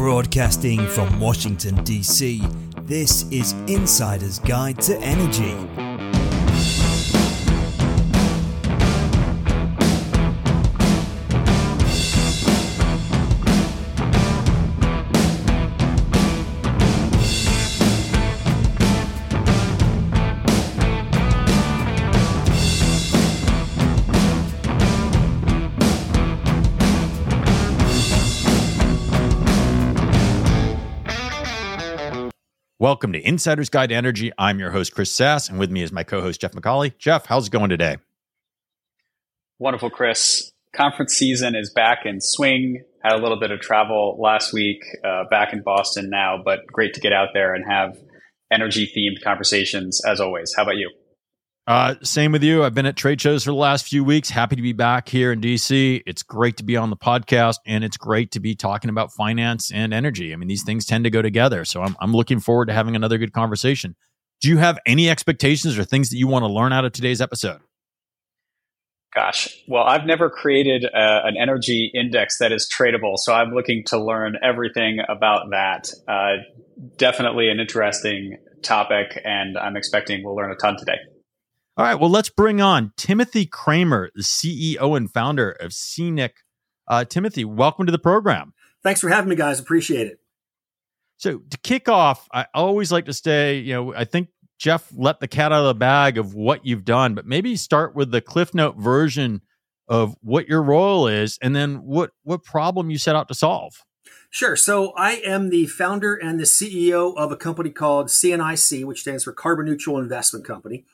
Broadcasting from Washington, D.C., this is Insider's Guide to Energy. Insider's Guide to Energy. I'm your host, Chris Sass, and with me is my co host, Jeff McAulay. Jeff, how's it going today? Wonderful, Chris. Conference season is back in swing. Had a little bit of travel last week, uh, back in Boston now, but great to get out there and have energy themed conversations as always. How about you? Uh, same with you. I've been at trade shows for the last few weeks. Happy to be back here in DC. It's great to be on the podcast, and it's great to be talking about finance and energy. I mean, these things tend to go together. So I'm, I'm looking forward to having another good conversation. Do you have any expectations or things that you want to learn out of today's episode? Gosh, well, I've never created a, uh, an energy index that is tradable, so I'm looking to learn everything about that. Uh, definitely an interesting topic, and I'm expecting we'll learn a ton today. All right, well, let's bring on Timothy Kramer, the CEO and founder of CNIC. Uh, Timothy, welcome to the program. Thanks for having me, guys. Appreciate it. So, to kick off, I always like to say, you know, I think Jeff let the cat out of the bag of what you've done, but maybe start with the Cliff Note version of what your role is and then what what problem you set out to solve. Sure. So I am the founder and the CEO of a company called CNIC, which stands for Carbon Neutral Investment Company.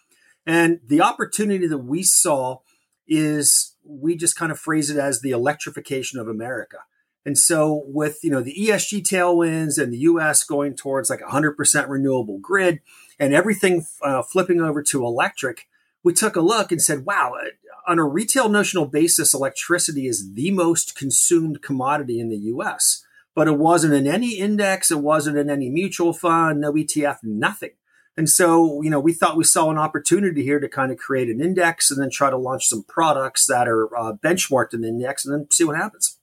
And the opportunity that we saw is we just kind of phrase it as the electrification of America. And so with, you know, the ESG tailwinds and the US going towards like 100% renewable grid and everything uh, flipping over to electric, we took a look and said, wow, uh, on a retail notional basis, electricity is the most consumed commodity in the US. But it wasn't in any index, it wasn't in any mutual fund, no ETF, nothing. And so, you know, we thought we saw an opportunity here to kind of create an index and then try to launch some products that are uh, benchmarked in the index and then see what happens.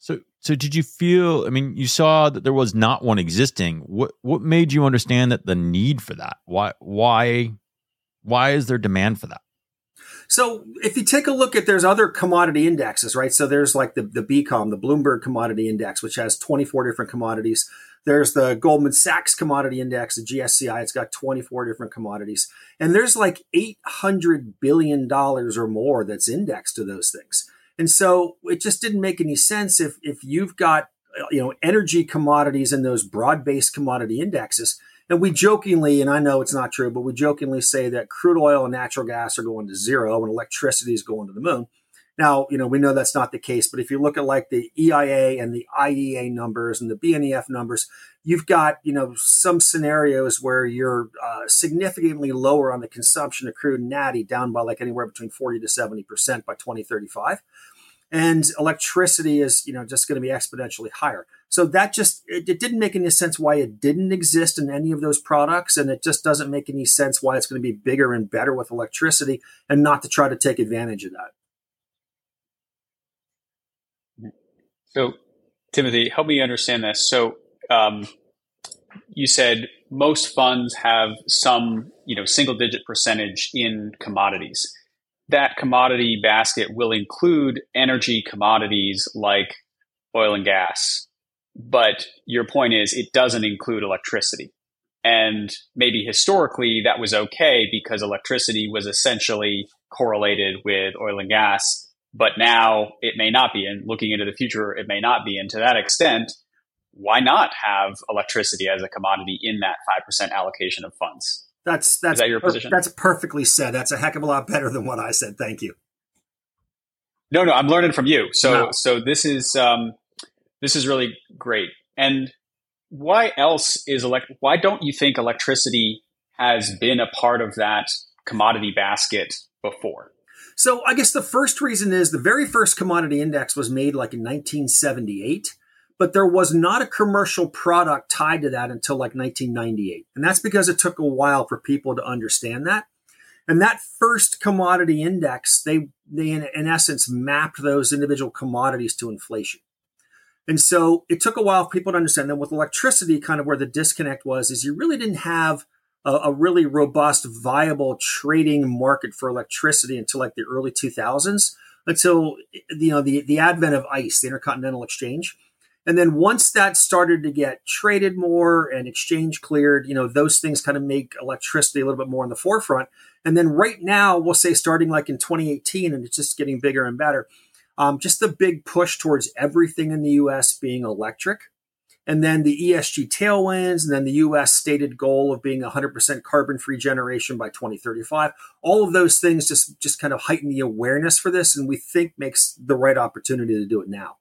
So, so did you feel? I mean, you saw that there was not one existing. What what made you understand that the need for that? Why why why is there demand for that? So if you take a look at there's other commodity indexes, right? So there's like the the BCOM, the Bloomberg Commodity Index, which has 24 different commodities. There's the Goldman Sachs Commodity Index, the GSCI. It's got 24 different commodities. And there's like $800 billion or more that's indexed to those things. And so it just didn't make any sense if, if you've got, you know, energy commodities in those broad-based commodity indexes. And we jokingly, and I know it's not true, but we jokingly say that crude oil and natural gas are going to zero and electricity is going to the moon. Now, you know, we know that's not the case, but if you look at like the EIA and the IEA numbers and the BNEF numbers, you've got, you know, some scenarios where you're uh, significantly lower on the consumption of crude natty down by like anywhere between 40 to 70% by 2035. And electricity is, you know, just going to be exponentially higher. So that just, it, it didn't make any sense why it didn't exist in any of those products. And it just doesn't make any sense why it's going to be bigger and better with electricity and not to try to take advantage of that. So, Timothy, help me understand this. So, um, you said most funds have some, you know, single digit percentage in commodities. That commodity basket will include energy commodities like oil and gas. But your point is it doesn't include electricity. And maybe historically that was okay because electricity was essentially correlated with oil and gas but now it may not be. And looking into the future, it may not be. And to that extent, why not have electricity as a commodity in that 5% allocation of funds? That's that's that your position. That's perfectly said. That's a heck of a lot better than what I said. Thank you. No, no, I'm learning from you. So, no. so this is um, this is really great. And why else is elect? Why don't you think electricity has been a part of that commodity basket before? So I guess the first reason is the very first commodity index was made like in 1978, but there was not a commercial product tied to that until like 1998. And that's because it took a while for people to understand that. And that first commodity index, they, they in, in essence mapped those individual commodities to inflation. And so it took a while for people to understand that with electricity, kind of where the disconnect was, is you really didn't have a, a, really robust, viable trading market for electricity until like the early 2000s, until you know the the advent of ICE, the Intercontinental Exchange. And then once that started to get traded more and exchange cleared, you know, those things kind of make electricity a little bit more in the forefront. And then right now, we'll say starting like in 2018, and it's just getting bigger and better, um, just the big push towards everything in the US being electric. And then the ESG tailwinds, and then the US stated goal of being 100% carbon free generation by 2035. All of those things just, just kind of heighten the awareness for this, and we think makes the right opportunity to do it now.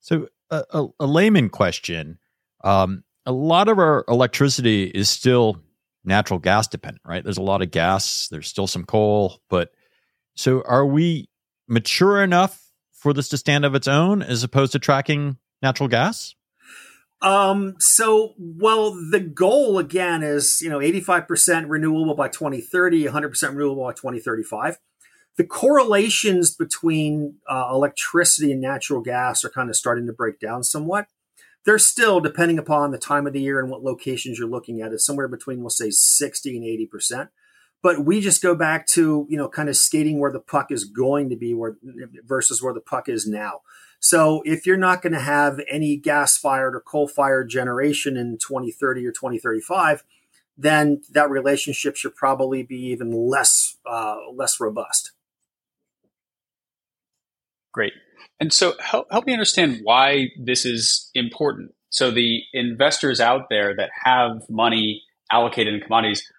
So, a, a, a layman question um, a lot of our electricity is still natural gas dependent, right? There's a lot of gas, there's still some coal, but so are we mature enough for this to stand of its own as opposed to tracking natural gas? Um, so, well, the goal again is, you know, 85% renewable by 2030, 100% renewable by 2035. The correlations between uh, electricity and natural gas are kind of starting to break down somewhat. They're still, depending upon the time of the year and what locations you're looking at, is somewhere between, we'll say, 60 and 80%. But we just go back to, you know, kind of skating where the puck is going to be where, versus where the puck is now. So if you're not going to have any gas fired or coal fired generation in 2030 or 2035, then that relationship should probably be even less uh, less robust. Great. And so help, help me understand why this is important. So the investors out there that have money allocated in commodities,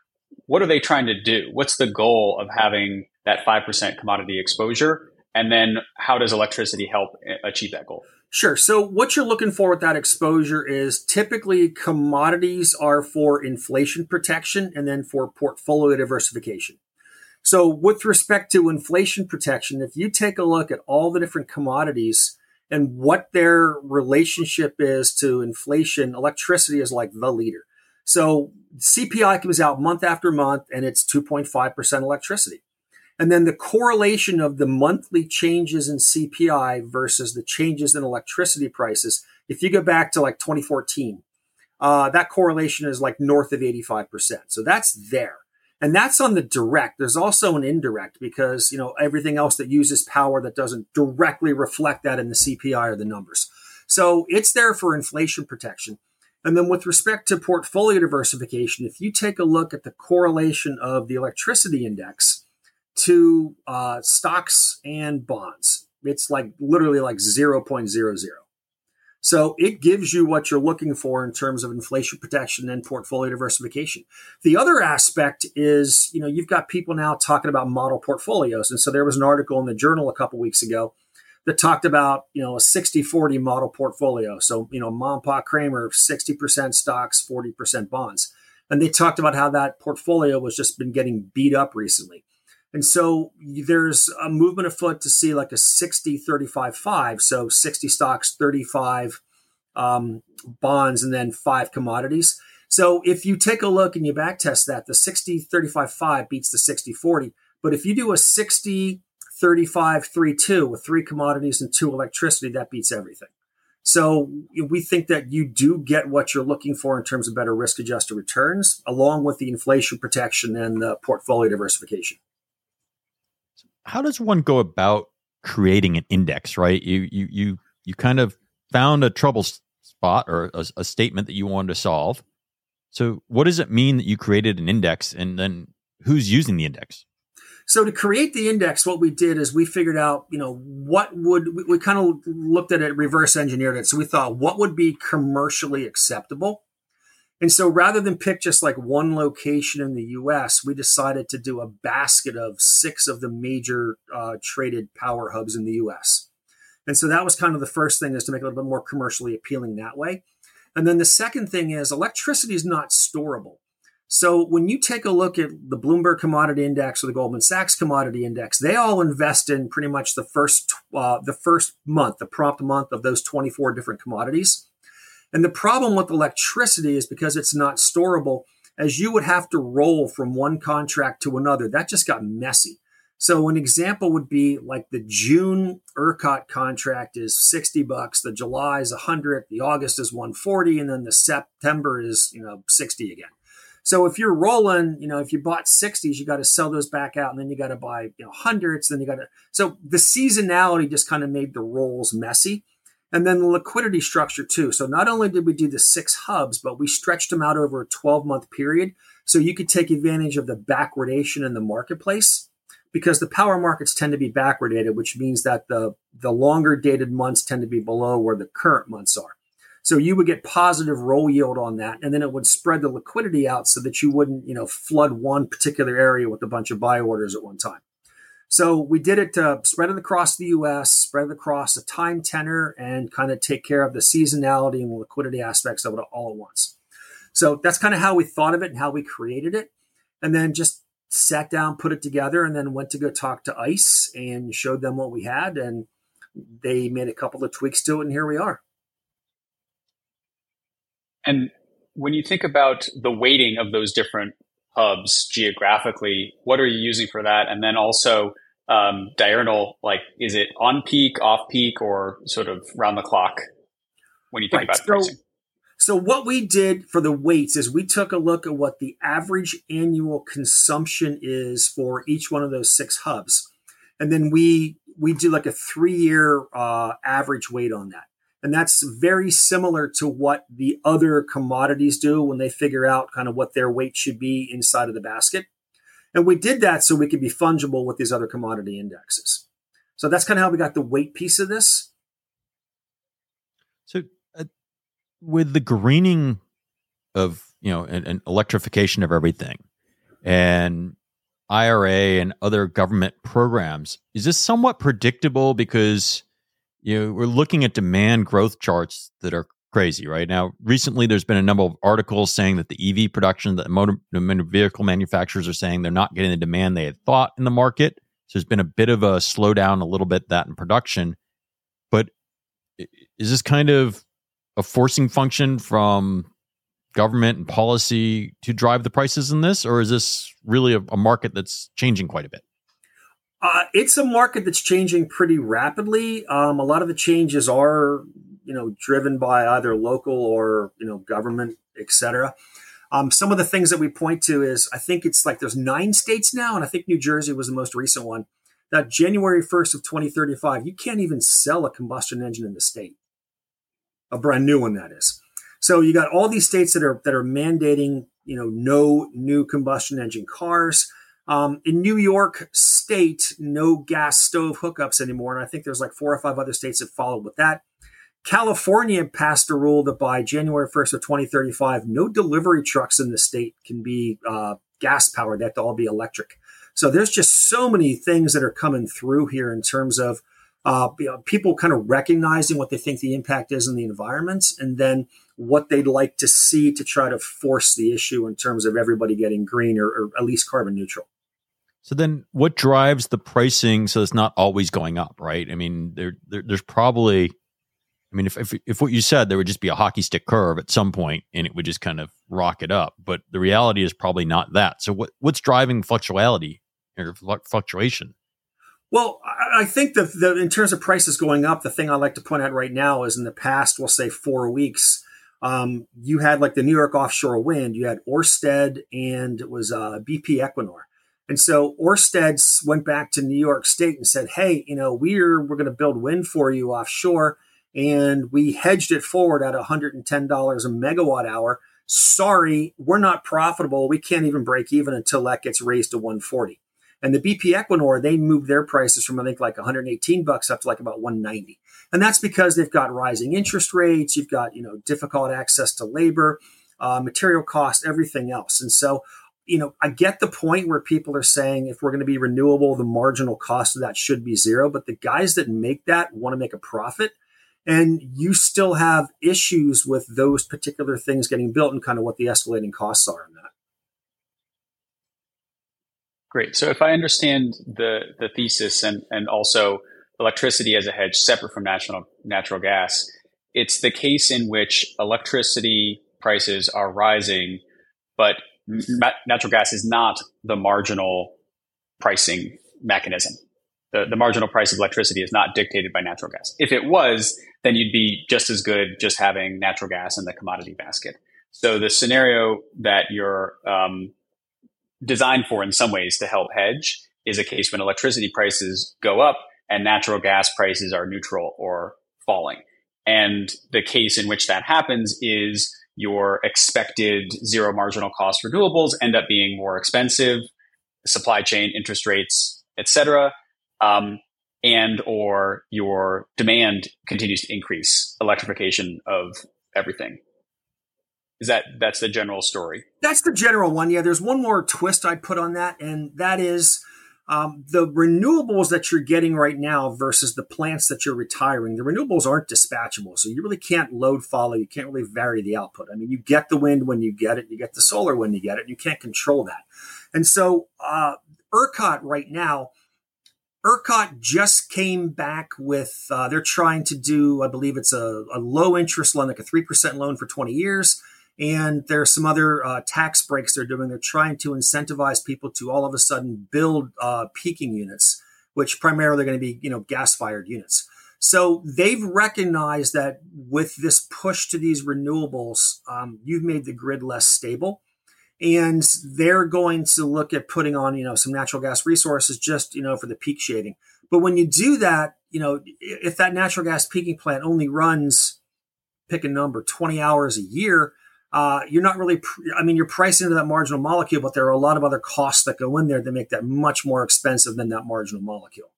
what are they trying to do? What's the goal of having that 5% commodity exposure? And then how does electricity help achieve that goal? Sure. So what you're looking for with that exposure is typically commodities are for inflation protection and then for portfolio diversification. So with respect to inflation protection, if you take a look at all the different commodities and what their relationship is to inflation, electricity is like the leader. So CPI comes out month after month and it's 2.5% electricity. And then the correlation of the monthly changes in CPI versus the changes in electricity prices, if you go back to like 2014, uh, that correlation is like north of 85%. So that's there. And that's on the direct. There's also an indirect because, you know, everything else that uses power that doesn't directly reflect that in the CPI or the numbers. So it's there for inflation protection. And then with respect to portfolio diversification, if you take a look at the correlation of the electricity index, to uh, stocks and bonds. It's like literally like 0.00. So it gives you what you're looking for in terms of inflation protection and portfolio diversification. The other aspect is, you know, you've got people now talking about model portfolios. And so there was an article in the journal a couple weeks ago that talked about, you know, a 60 40 model portfolio. So, you know, mom, pa, Kramer, 60% stocks, 40% bonds. And they talked about how that portfolio was just been getting beat up recently. And so there's a movement afoot to see like a 60 35 5. So 60 stocks, 35 um, bonds, and then five commodities. So if you take a look and you backtest that, the 60 35 5 beats the 60 40. But if you do a 60 35 3 2 with three commodities and two electricity, that beats everything. So we think that you do get what you're looking for in terms of better risk adjusted returns, along with the inflation protection and the portfolio diversification how does one go about creating an index? Right, you you you you kind of found a trouble spot or a, a statement that you wanted to solve. So, what does it mean that you created an index, and then who's using the index? So to create the index, what we did is we figured out, you know, what would we, we, kind of looked at it, reverse engineered it. So we thought, what would be commercially acceptable? And so rather than pick just like one location in the US, we decided to do a basket of six of the major uh, traded power hubs in the US. And so that was kind of the first thing is to make it a little bit more commercially appealing that way. And then the second thing is electricity is not storable. So when you take a look at the Bloomberg Commodity Index or the Goldman Sachs Commodity Index, they all invest in pretty much the first uh, the first month, the prompt month of those 24 different commodities. And the problem with electricity is because it's not storable, as you would have to roll from one contract to another. That just got messy. So an example would be like the June ERCOT contract is 60 bucks, the July is 100, the August is 140, and then the September is, you know, 60 again. So if you're rolling, you know, if you bought 60s, you got to sell those back out and then you got to buy, you know, hundreds, then you got to. So the seasonality just kind of made the rolls messy. And then the liquidity structure too. So not only did we do the six hubs, but we stretched them out over a 12 month period. So you could take advantage of the backwardation in the marketplace because the power markets tend to be backwardated, which means that the, the longer dated months tend to be below where the current months are. So you would get positive roll yield on that, and then it would spread the liquidity out so that you wouldn't, you know, flood one particular area with a bunch of buy orders at one time. So we did it to spread it across the U.S., spread it across a time tenor, and kind of take care of the seasonality and liquidity aspects of it all at once. So that's kind of how we thought of it and how we created it, and then just sat down, put it together, and then went to go talk to ICE and showed them what we had, and they made a couple of tweaks to it, and here we are. And when you think about the weighting of those different hubs geographically, what are you using for that? And then also um, diurnal, like is it on peak, off peak, or sort of round the clock when you think right. about so, pricing? So what we did for the weights is we took a look at what the average annual consumption is for each one of those six hubs, and then we we do like a three year uh, average weight on that. And that's very similar to what the other commodities do when they figure out kind of what their weight should be inside of the basket. And we did that so we could be fungible with these other commodity indexes. So that's kind of how we got the weight piece of this. So, uh, with the greening of, you know, and, and electrification of everything and IRA and other government programs, is this somewhat predictable because you know, we're looking at demand growth charts that are crazy right now. Recently, there's been a number of articles saying that the EV production, that motor, motor vehicle manufacturers are saying they're not getting the demand they had thought in the market. So there's been a bit of a slowdown, a little bit that in production. But is this kind of a forcing function from government and policy to drive the prices in this, or is this really a, a market that's changing quite a bit? Uh, it's a market that's changing pretty rapidly. Um, a lot of the changes are, you know, driven by either local or you know government, et cetera. Um, some of the things that we point to is I think it's like there's nine states now, and I think New Jersey was the most recent one. That January 1st of 2035, you can't even sell a combustion engine in the state, a brand new one that is. So you got all these states that are that are mandating, you know, no new combustion engine cars. Um, in New York State, no gas stove hookups anymore. And I think there's like four or five other states that followed with that. California passed a rule that by January 1st of 2035, no delivery trucks in the state can be uh, gas powered. They have to all be electric. So there's just so many things that are coming through here in terms of uh, you know, people kind of recognizing what they think the impact is in the environment and then what they'd like to see to try to force the issue in terms of everybody getting green or, or at least carbon neutral. So then, what drives the pricing so it's not always going up, right? I mean, there, there there's probably, I mean, if, if if what you said there would just be a hockey stick curve at some point and it would just kind of rock it up, but the reality is probably not that. So what what's driving fluctuality or fluctuation? Well, I think that in terms of prices going up, the thing I like to point out right now is in the past, we'll say four weeks, um, you had like the New York offshore wind, you had Orsted, and it was uh, BP Equinor. And so Orsted went back to New York State and said, "Hey, you know, we're we're going to build wind for you offshore, and we hedged it forward at $110 a megawatt hour. Sorry, we're not profitable. We can't even break even until that gets raised to 140." And the BP Equinor, they moved their prices from I think like 118 bucks up to like about 190. And that's because they've got rising interest rates, you've got, you know, difficult access to labor, uh, material cost, everything else. And so you know, I get the point where people are saying if we're going to be renewable, the marginal cost of that should be zero. But the guys that make that want to make a profit. And you still have issues with those particular things getting built and kind of what the escalating costs are in that. Great. So if I understand the, the thesis and, and also electricity as a hedge separate from natural, natural gas, it's the case in which electricity prices are rising, but natural gas is not the marginal pricing mechanism. The, the marginal price of electricity is not dictated by natural gas. If it was, then you'd be just as good just having natural gas in the commodity basket. So the scenario that you're um, designed for in some ways to help hedge is a case when electricity prices go up and natural gas prices are neutral or falling. And the case in which that happens is your expected zero marginal cost renewables end up being more expensive, supply chain, interest rates, etc., um, and or your demand continues to increase, electrification of everything. Is that that's the general story? That's the general one. Yeah, there's one more twist I'd put on that, and that is um, the renewables that you're getting right now versus the plants that you're retiring, the renewables aren't dispatchable. So you really can't load follow. You can't really vary the output. I mean, you get the wind when you get it, you get the solar when you get it, you can't control that. And so uh, ERCOT right now, ERCOT just came back with, uh, they're trying to do, I believe it's a, a low interest loan, like a 3% loan for 20 years and there are some other uh, tax breaks they're doing. They're trying to incentivize people to all of a sudden build uh, peaking units, which primarily are going to be, you know, gas fired units. So they've recognized that with this push to these renewables, um, you've made the grid less stable. And they're going to look at putting on, you know, some natural gas resources just, you know, for the peak shading. But when you do that, you know, if that natural gas peaking plant only runs, pick a number, 20 hours a year, uh, you're not really, I mean, you're pricing into that marginal molecule, but there are a lot of other costs that go in there that make that much more expensive than that marginal molecule.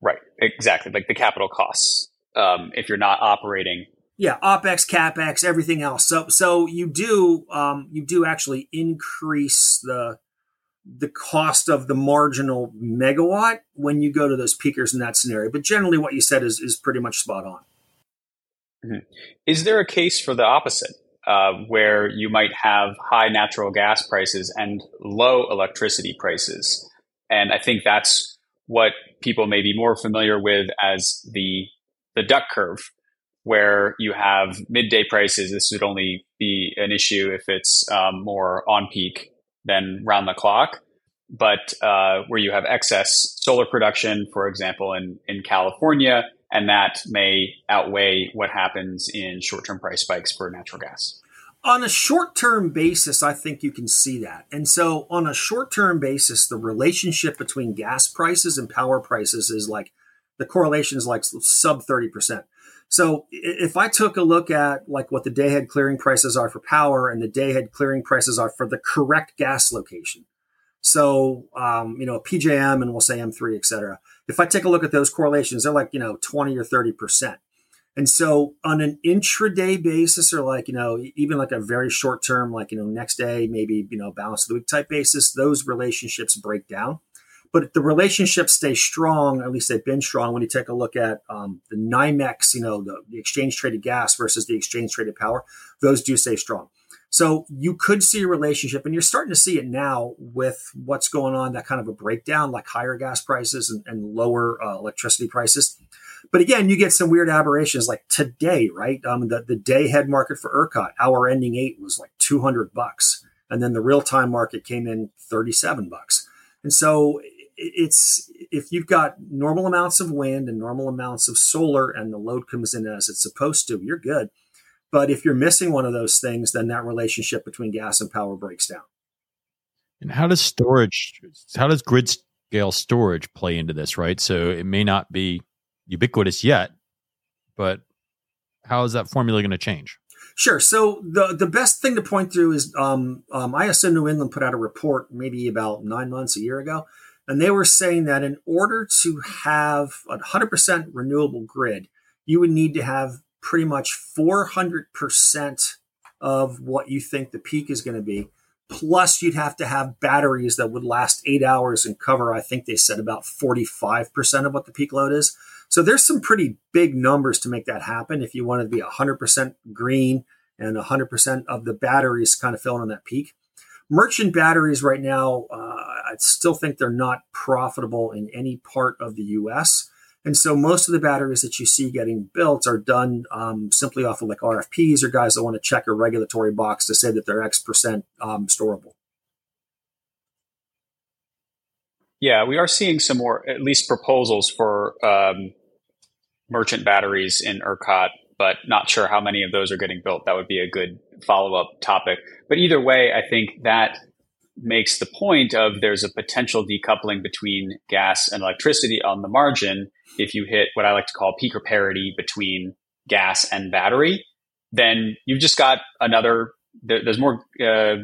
Right, exactly. Like the capital costs. Um, if you're not operating. Yeah, opex, capex, everything else. So, so you do, um, you do actually increase the the cost of the marginal megawatt when you go to those peakers in that scenario. But generally, what you said is is pretty much spot on. Mm-hmm. Is there a case for the opposite, uh, where you might have high natural gas prices and low electricity prices? And I think that's what people may be more familiar with as the the duck curve, where you have midday prices. This would only be an issue if it's um, more on peak than round the clock. But uh, where you have excess solar production, for example, in, in California, and that may outweigh what happens in short-term price spikes for natural gas. On a short-term basis, I think you can see that. And so on a short-term basis, the relationship between gas prices and power prices is like the correlation is like sub 30%. So if I took a look at like what the day ahead clearing prices are for power and the day ahead clearing prices are for the correct gas location. So, um, you know, PJM and we'll say M3, et cetera if I take a look at those correlations, they're like, you know, 20 or 30%. And so on an intraday basis, or like, you know, even like a very short term, like, you know, next day, maybe, you know, balance of the week type basis, those relationships break down. But the relationships stay strong, at least they've been strong when you take a look at um, the NYMEX, you know, the, the exchange traded gas versus the exchange traded power, those do stay strong. So you could see a relationship, and you're starting to see it now with what's going on, that kind of a breakdown, like higher gas prices and, and lower uh, electricity prices. But again, you get some weird aberrations like today, right? Um, the, the day head market for ERCOT, hour ending eight was like 200 bucks. And then the real time market came in 37 bucks. And so it's if you've got normal amounts of wind and normal amounts of solar and the load comes in as it's supposed to, you're good. But if you're missing one of those things, then that relationship between gas and power breaks down. And how does storage, how does grid scale storage play into this, right? So it may not be ubiquitous yet, but how is that formula going to change? Sure. So the the best thing to point to is um, um, ISO New England put out a report maybe about nine months, a year ago, and they were saying that in order to have a 100% renewable grid, you would need to have pretty much 400% of what you think the peak is going to be. Plus, you'd have to have batteries that would last eight hours and cover, I think they said about 45% of what the peak load is. So there's some pretty big numbers to make that happen if you want to be 100% green and 100% of the batteries kind of filling on that peak. Merchant batteries right now, uh, I still think they're not profitable in any part of the US. And so most of the batteries that you see getting built are done um, simply off of like RFPs or guys that want to check a regulatory box to say that they're X percent um, storable. Yeah, we are seeing some more, at least proposals for um, merchant batteries in ERCOT, but not sure how many of those are getting built. That would be a good follow up topic. But either way, I think that makes the point of there's a potential decoupling between gas and electricity on the margin. If you hit what I like to call peaker parity between gas and battery, then you've just got another. There, there's more uh,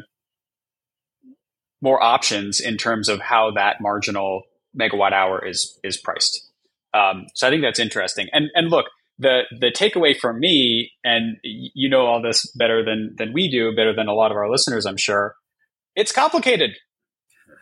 more options in terms of how that marginal megawatt hour is is priced. Um, so I think that's interesting. And and look, the the takeaway from me, and you know all this better than than we do, better than a lot of our listeners, I'm sure. It's complicated.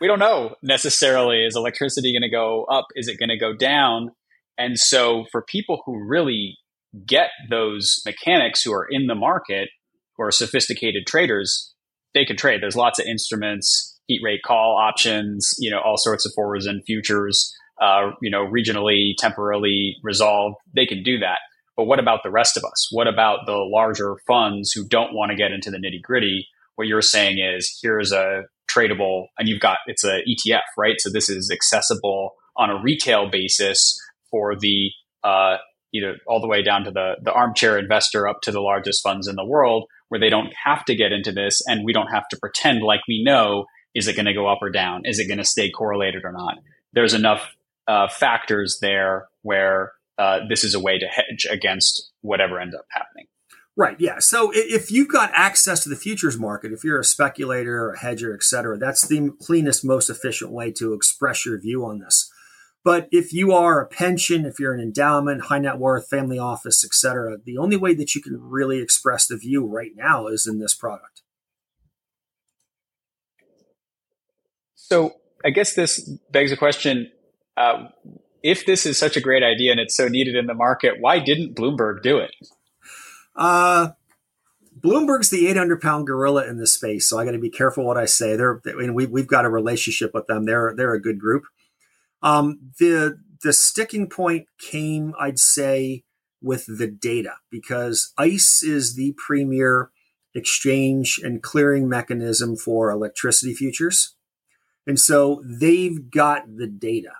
We don't know necessarily is electricity going to go up? Is it going to go down? And so for people who really get those mechanics who are in the market, who are sophisticated traders, they can trade. There's lots of instruments, heat rate call options, you know, all sorts of forwards and futures, uh, you know, regionally, temporarily resolved. They can do that. But what about the rest of us? What about the larger funds who don't want to get into the nitty gritty? What you're saying is here's a tradable, and you've got it's a ETF, right? So this is accessible on a retail basis for the uh, either all the way down to the the armchair investor up to the largest funds in the world, where they don't have to get into this, and we don't have to pretend like we know is it going to go up or down, is it going to stay correlated or not. There's enough uh, factors there where uh, this is a way to hedge against whatever ends up happening. Right. Yeah. So if you've got access to the futures market, if you're a speculator, a hedger, et cetera, that's the cleanest, most efficient way to express your view on this. But if you are a pension, if you're an endowment, high net worth, family office, et cetera, the only way that you can really express the view right now is in this product. So I guess this begs a question. Uh, if this is such a great idea and it's so needed in the market, why didn't Bloomberg do it? Uh, Bloomberg's the 800 pound gorilla in this space, so I got to be careful what I say. They're, I mean, we, we've got a relationship with them. They're they're a good group. Um, the the sticking point came, I'd say, with the data because ICE is the premier exchange and clearing mechanism for electricity futures, and so they've got the data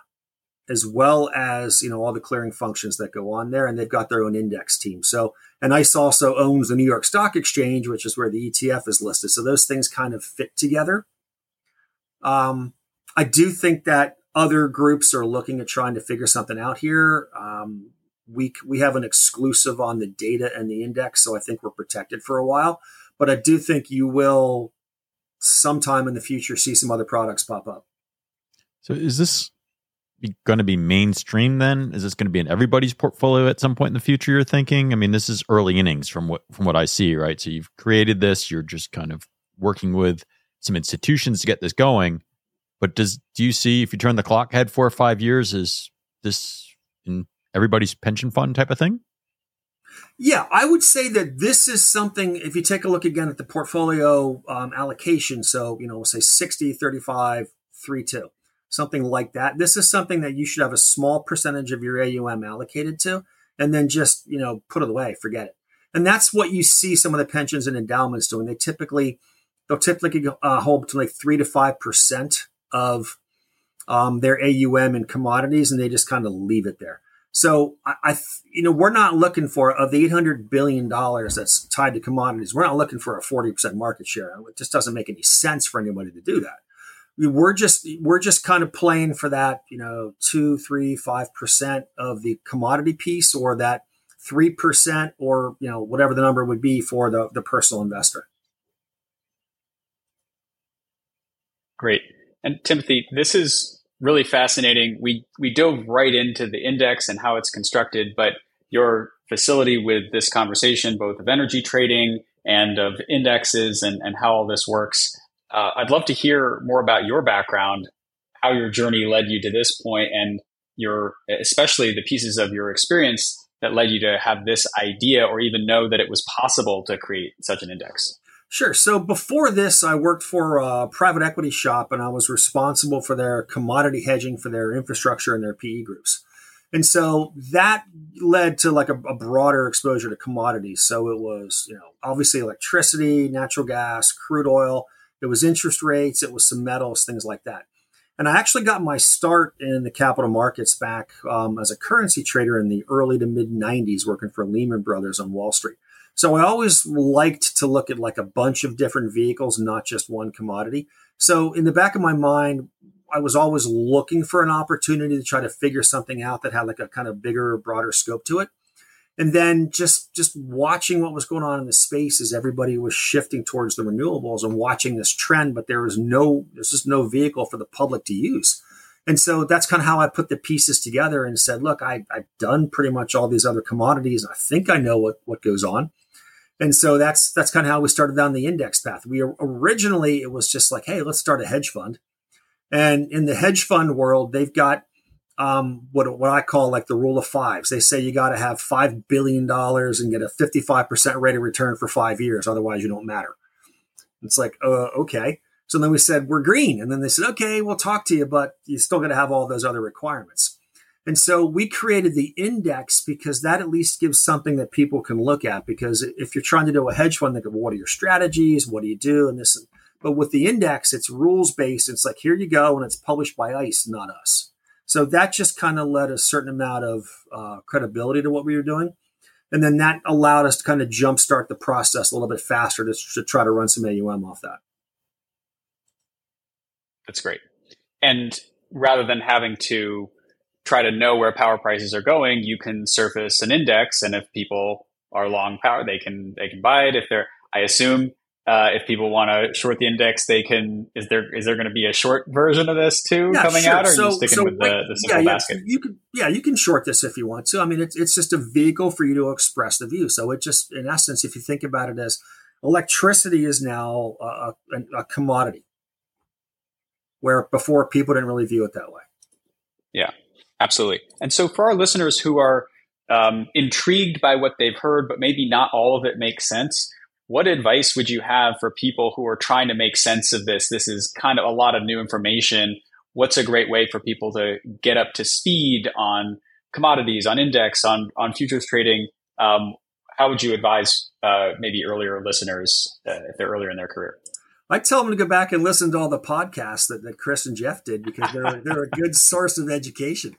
as well as you know all the clearing functions that go on there and they've got their own index team. So and ice also owns the new york stock exchange which is where the etf is listed. So those things kind of fit together. Um, i do think that other groups are looking at trying to figure something out here um, we we have an exclusive on the data and the index so i think we're protected for a while but i do think you will sometime in the future see some other products pop up so is this going to be mainstream then? Is this going to be in everybody's portfolio at some point in the future? You're thinking. I mean, this is early innings from what from what I see, right? So you've created this. You're just kind of working with some institutions to get this going. But does do you see if you turn the clock ahead four or five years, is this in everybody's pension fund type of thing? Yeah, I would say that this is something, if you take a look again at the portfolio um, allocation, so, you know, we'll say 60, 35, 3 2 something like that. This is something that you should have a small percentage of your AUM allocated to, and then just you know put it away, forget it. And that's what you see some of the pensions and endowments doing. They typically they'll typically uh, hold between like three to five percent of um, their AUM in commodities, and they just kind of leave it there. So I, I, you know, we're not looking for of the eight hundred billion dollars that's tied to commodities. We're not looking for a forty percent market share. It just doesn't make any sense for anybody to do that we're just we're just kind of playing for that you know two three five percent of the commodity piece or that three percent or you know whatever the number would be for the, the personal investor great and timothy this is really fascinating we we dove right into the index and how it's constructed but your facility with this conversation both of energy trading and of indexes and, and how all this works uh, I'd love to hear more about your background, how your journey led you to this point, and your especially the pieces of your experience that led you to have this idea or even know that it was possible to create such an index. Sure. So before this, I worked for a private equity shop and I was responsible for their commodity hedging for their infrastructure and their PE groups. And so that led to like a, a, broader exposure to commodities. So it was, you know, obviously electricity, natural gas, crude oil, it was interest rates, it was some metals, things like that. And I actually got my start in the capital markets back um, as a currency trader in the early to mid 90s, working for Lehman Brothers on Wall Street. So I always liked to look at like a bunch of different vehicles, not just one commodity. So in the back of my mind, I was always looking for an opportunity to try to figure something out that had like a kind of bigger, broader scope to it. And then just just watching what was going on in the space as everybody was shifting towards the renewables and watching this trend but there was no there's just no vehicle for the public to use. And so that's kind of how i put the pieces together and said look I, i've done pretty much all these other commodities. I think i know what what goes on and so that's that's kind of how we started down the index path we originally it was just like hey let's start a hedge fund and in the hedge fund world they've got um, what what I call like the rule of fives. They say you got to have five billion dollars and get a fifty five percent rate of return for five years, otherwise you don't matter. It's like, uh, okay. So then we said we're green, and then they said, okay, we'll talk to you, but you still got to have all those other requirements. And so we created the index because that at least gives something that people can look at. Because if you're trying to do a hedge fund, they go, what are your strategies? What do you do? And this, but with the index, it's rules based. It's like here you go, and it's published by ICE, not us. So that just kind of led a certain amount of uh, credibility to what we were doing. And then that allowed us to kind of jumpstart the process a little bit faster to, to try to run some AUM off that. That's great. And rather than having to try to know where power prices are going, you can surface an index, and if people are long power, they can they can buy it. If they're, I assume uh, if people want to short the index, they can. Is there is there going to be a short version of this too yeah, coming sure. out, or are you sticking so with the, the simple yeah, basket? You can yeah, you can short this if you want to. I mean, it's it's just a vehicle for you to express the view. So it just, in essence, if you think about it as electricity is now a, a, a commodity, where before people didn't really view it that way. Yeah, absolutely. And so for our listeners who are um, intrigued by what they've heard, but maybe not all of it makes sense what advice would you have for people who are trying to make sense of this? This is kind of a lot of new information. What's a great way for people to get up to speed on commodities, on index, on on futures trading? Um, how would you advise uh, maybe earlier listeners uh, if they're earlier in their career? I tell them to go back and listen to all the podcasts that, that Chris and Jeff did because they're they're a good source of education.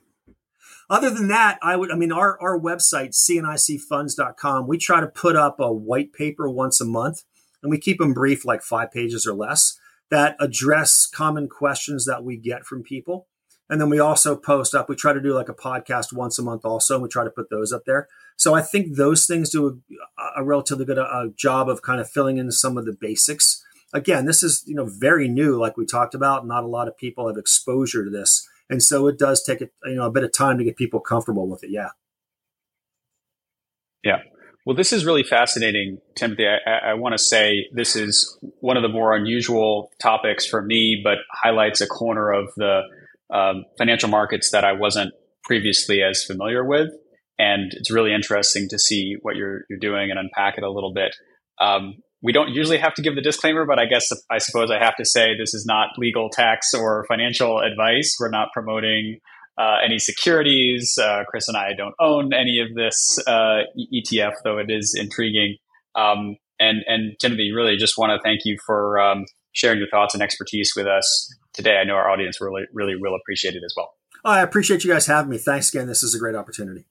Other than that, I would, I mean, our, our website, cnicfunds.com, we try to put up a white paper once a month and we keep them brief, like five pages or less, that address common questions that we get from people. And then we also post up, we try to do like a podcast once a month also, and we try to put those up there. So I think those things do a, a relatively good uh, job of kind of filling in some of the basics. Again, this is, you know, very new, like we talked about. Not a lot of people have exposure to this and so it does take a, you know a bit of time to get people comfortable with it. Yeah. Yeah. Well, this is really fascinating, Timothy. I, I want to say this is one of the more unusual topics for me, but highlights a corner of the um, financial markets that I wasn't previously as familiar with. And it's really interesting to see what you're, you're doing and unpack it a little bit. Um, we don't usually have to give the disclaimer, but I guess I suppose I have to say this is not legal, tax, or financial advice. We're not promoting uh, any securities. Uh, Chris and I don't own any of this uh, ETF, though it is intriguing. Um, and and Timothy, really just want to thank you for um, sharing your thoughts and expertise with us today. I know our audience really really will appreciate it as well. I appreciate you guys having me. Thanks again. This is a great opportunity.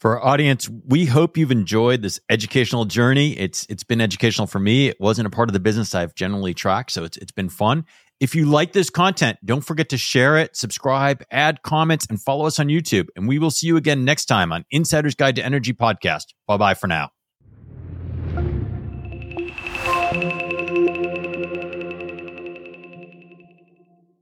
For our audience, we hope you've enjoyed this educational journey. It's it's been educational for me. It wasn't a part of the business I've generally tracked, so it's it's been fun. If you like this content, don't forget to share it, subscribe, add comments, and follow us on YouTube. And we will see you again next time on Insider's Guide to Energy podcast. Bye bye for now.